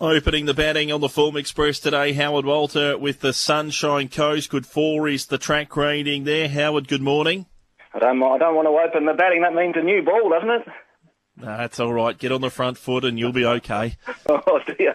Opening the batting on the Form Express today, Howard Walter with the Sunshine Coast. Good four is the track rating there. Howard, good morning. I don't, I don't want to open the batting. That means a new ball, doesn't it? No, that's all right. Get on the front foot and you'll be okay. oh, dear.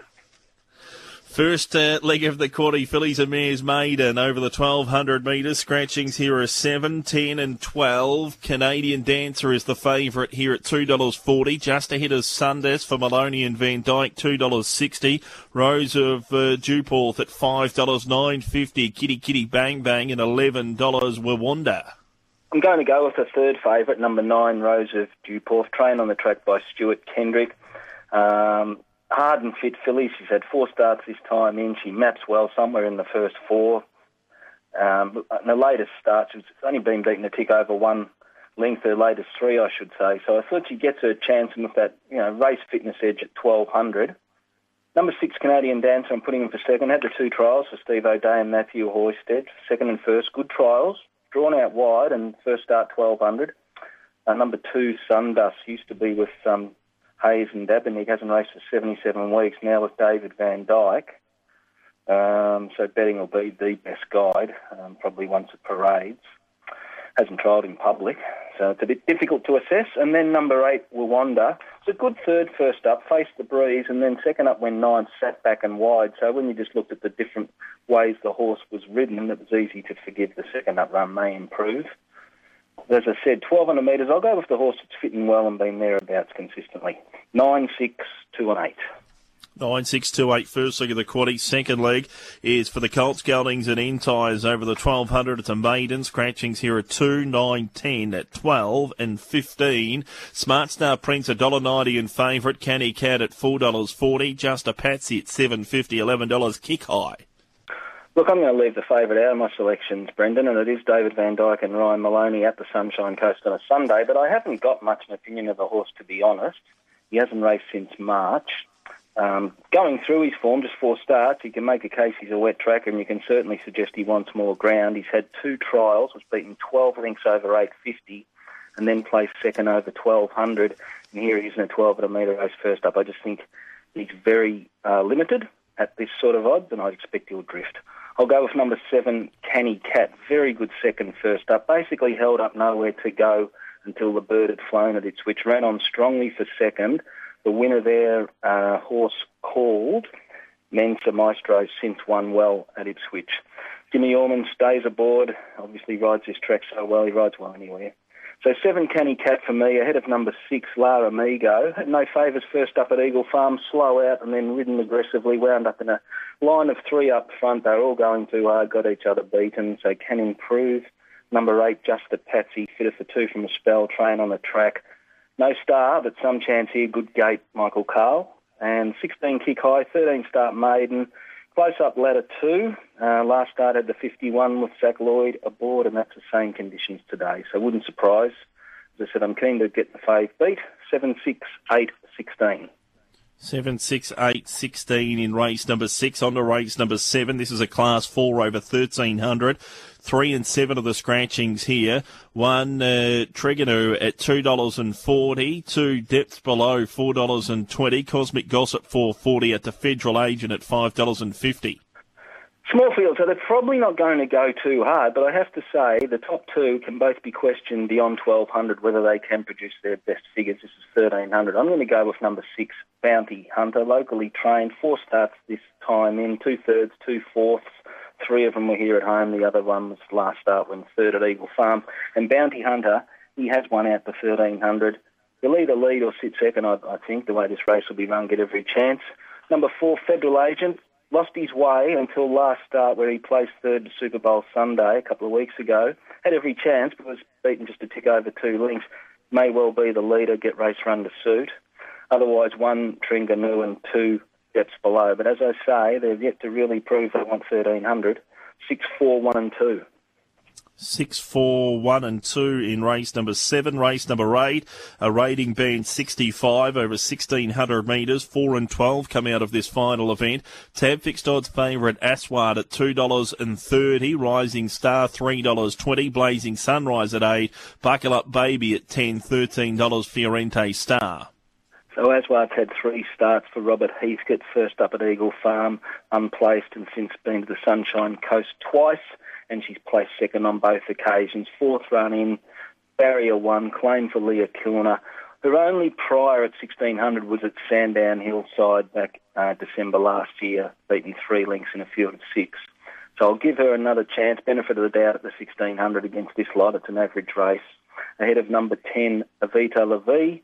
First uh, leg of the quarter, fillies and mares maiden over the 1200 metres. Scratchings here are 7, 10 and 12. Canadian Dancer is the favourite here at $2.40. Just ahead of Sundays for Maloney and Vandyke, $2.60. Rose of uh, Dewporth at $5.950. Kitty Kitty Bang Bang and $11 Wawanda. I'm going to go with the third favourite, number nine, Rose of Dewporth, trained on the track by Stuart Kendrick. Um, hard and fit filly. She's had four starts this time in. She maps well somewhere in the first four. Um, in the latest start, she's only been beaten a tick over one length, her latest three, I should say. So I thought she gets her chance and with that, you know, race fitness edge at 1200. Number six, Canadian Dancer, I'm putting him for second. Had the two trials for Steve O'Dea and Matthew Hoysted, second and first. Good trials, drawn out wide and first start 1200. Uh, number two, Sundust, used to be with um, Hayes and Dabernig hasn't raced for 77 weeks now with David Vandyke. Um, so betting will be the best guide, um, probably once it parades. Hasn't trialled in public, so it's a bit difficult to assess. And then number eight, Wawanda. It's a good third first up, faced the breeze, and then second up when nine sat back and wide. So when you just looked at the different ways the horse was ridden, it was easy to forgive the second up run may improve as I said, 1200 metres. I'll go with the horse that's fitting well and been thereabouts consistently. 9, 6, 2 and 8. 9 6 2 8 first leg of the quaddy. Second leg is for the Colts Geldings and Entires over the 1200. It's a maiden. Scratchings here at 2, 9, 10 at 12 and 15. Smart Star Prince $1.90 in favourite. Canny Cat at $4.40. Just a Patsy at $7.50. $11 kick high. Look, I'm going to leave the favourite out of my selections, Brendan, and it is David Vandyke and Ryan Maloney at the Sunshine Coast on a Sunday, but I haven't got much an opinion of the horse, to be honest. He hasn't raced since March. Um, going through his form, just four starts, you can make a case he's a wet tracker, and you can certainly suggest he wants more ground. He's had two trials, was beaten 12 lengths over 850, and then placed second over 1200, and here he is in a 12 at a metre race first up. I just think he's very uh, limited at this sort of odds, and I expect he'll drift. I'll go with number seven, Canny Cat. Very good second first up. Basically held up nowhere to go until the bird had flown at its switch. Ran on strongly for second. The winner there, uh, horse called Mensa Maestro, since won well at Ipswich. Jimmy Orman stays aboard. Obviously rides this track so well. He rides well anywhere. So seven Canny Cat for me, ahead of number six, Lara Migo. Had no favours first up at Eagle Farm, slow out and then ridden aggressively, wound up in a line of three up front. They're all going too hard, uh, got each other beaten, so can improve. Number eight, Just a Patsy, fitter for two from a spell, train on the track. No star, but some chance here. Good gate, Michael Carl. And 16 kick high, 13 start maiden. Close up ladder two. Uh, last start had the 51 with Zach Lloyd aboard, and that's the same conditions today. So wouldn't surprise. As I said, I'm keen to get the fave beat. 7 6 8 16. 7, 6, 8, 16 in race number 6. On to race number 7. This is a class 4 over 1300. 3 and 7 of the scratchings here. One uh, at $2.40. Two Depths Below four dollars and twenty. Cosmic Gossip 440 at the Federal Agent at five dollars and fifty. Small field, so they're probably not going to go too hard, but I have to say the top two can both be questioned beyond 1200 whether they can produce their best figures. This is 1300. I'm going to go with number six, Bounty Hunter, locally trained, four starts this time in, two thirds, two fourths. Three of them were here at home. The other one was last start when third at Eagle Farm. And Bounty Hunter, he has won out for 1300. He'll either lead or sit second, I, I think, the way this race will be run, get every chance. Number four, Federal Agent lost his way until last start where he placed third to Super Bowl Sunday a couple of weeks ago. Had every chance but was beaten just a tick over two lengths. May well be the leader, get race run to suit. Otherwise, one Tringanu and two depths below. But as I say, they've yet to really prove they want 1300. 6, 4, 1 and 2. Six, four, one, and two in race number seven. Race number eight, a rating band 65 over 1600 metres. Four and 12 come out of this final event. Tab fixed odds favourite Aswad at $2.30. Rising Star $3.20. Blazing Sunrise at 8. Buckle Up Baby at 10 $13 Fiorente Star. So Aswad's had three starts for Robert Heathcote, first up at Eagle Farm, unplaced, and since been to the Sunshine Coast twice, and she's placed second on both occasions. Fourth run in, barrier one, claim for Leah Kilner. Her only prior at 1600 was at Sandown Hillside back uh, December last year, beaten three lengths in a field of six. So I'll give her another chance, benefit of the doubt at the 1600 against this lot. It's an average race. Ahead of number 10, Avita Levy.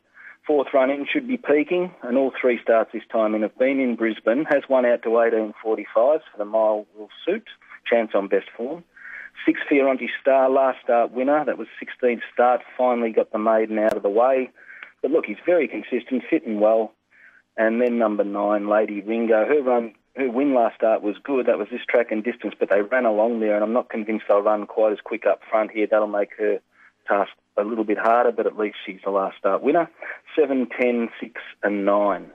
Fourth run in should be peaking, and all three starts this time in have been in Brisbane. Has one out to 18.45, so the mile will suit. Chance on best form. Six Fiorente Star, last start winner. That was 16th start. Finally got the maiden out of the way. But look, he's very consistent, fitting well. And then number nine, Lady Ringo. Her run, her win last start was good. That was this track and distance, but they ran along there, and I'm not convinced they'll run quite as quick up front here. That'll make her task a little bit harder, but at least she's the last start winner. 7, 10, 6 and 9.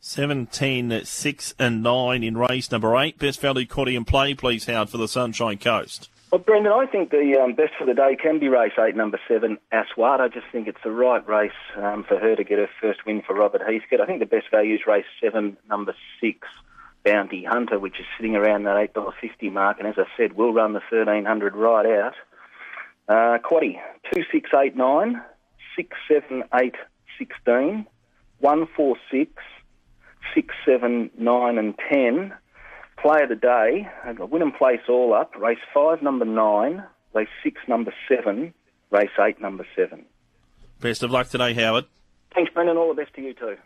7, 10, 6 and 9 in race number 8. Best value quaddy and play, please, Howard, for the Sunshine Coast. Well, Brendan, I think the um, best for the day can be race 8, number 7, Aswad. I just think it's the right race um, for her to get her first win for Robert Heathcote. I think the best value is race 7, number 6, Bounty Hunter, which is sitting around that $8.50 mark, and as I said, will run the 1300 right out. Uh, Quaddy, 2689, 678 16, 146, 6, 9 and 10. Play of the day, I've got win and place all up. Race 5, number 9. Race 6, number 7. Race 8, number 7. Best of luck today, Howard. Thanks, Brendan. All the best to you too.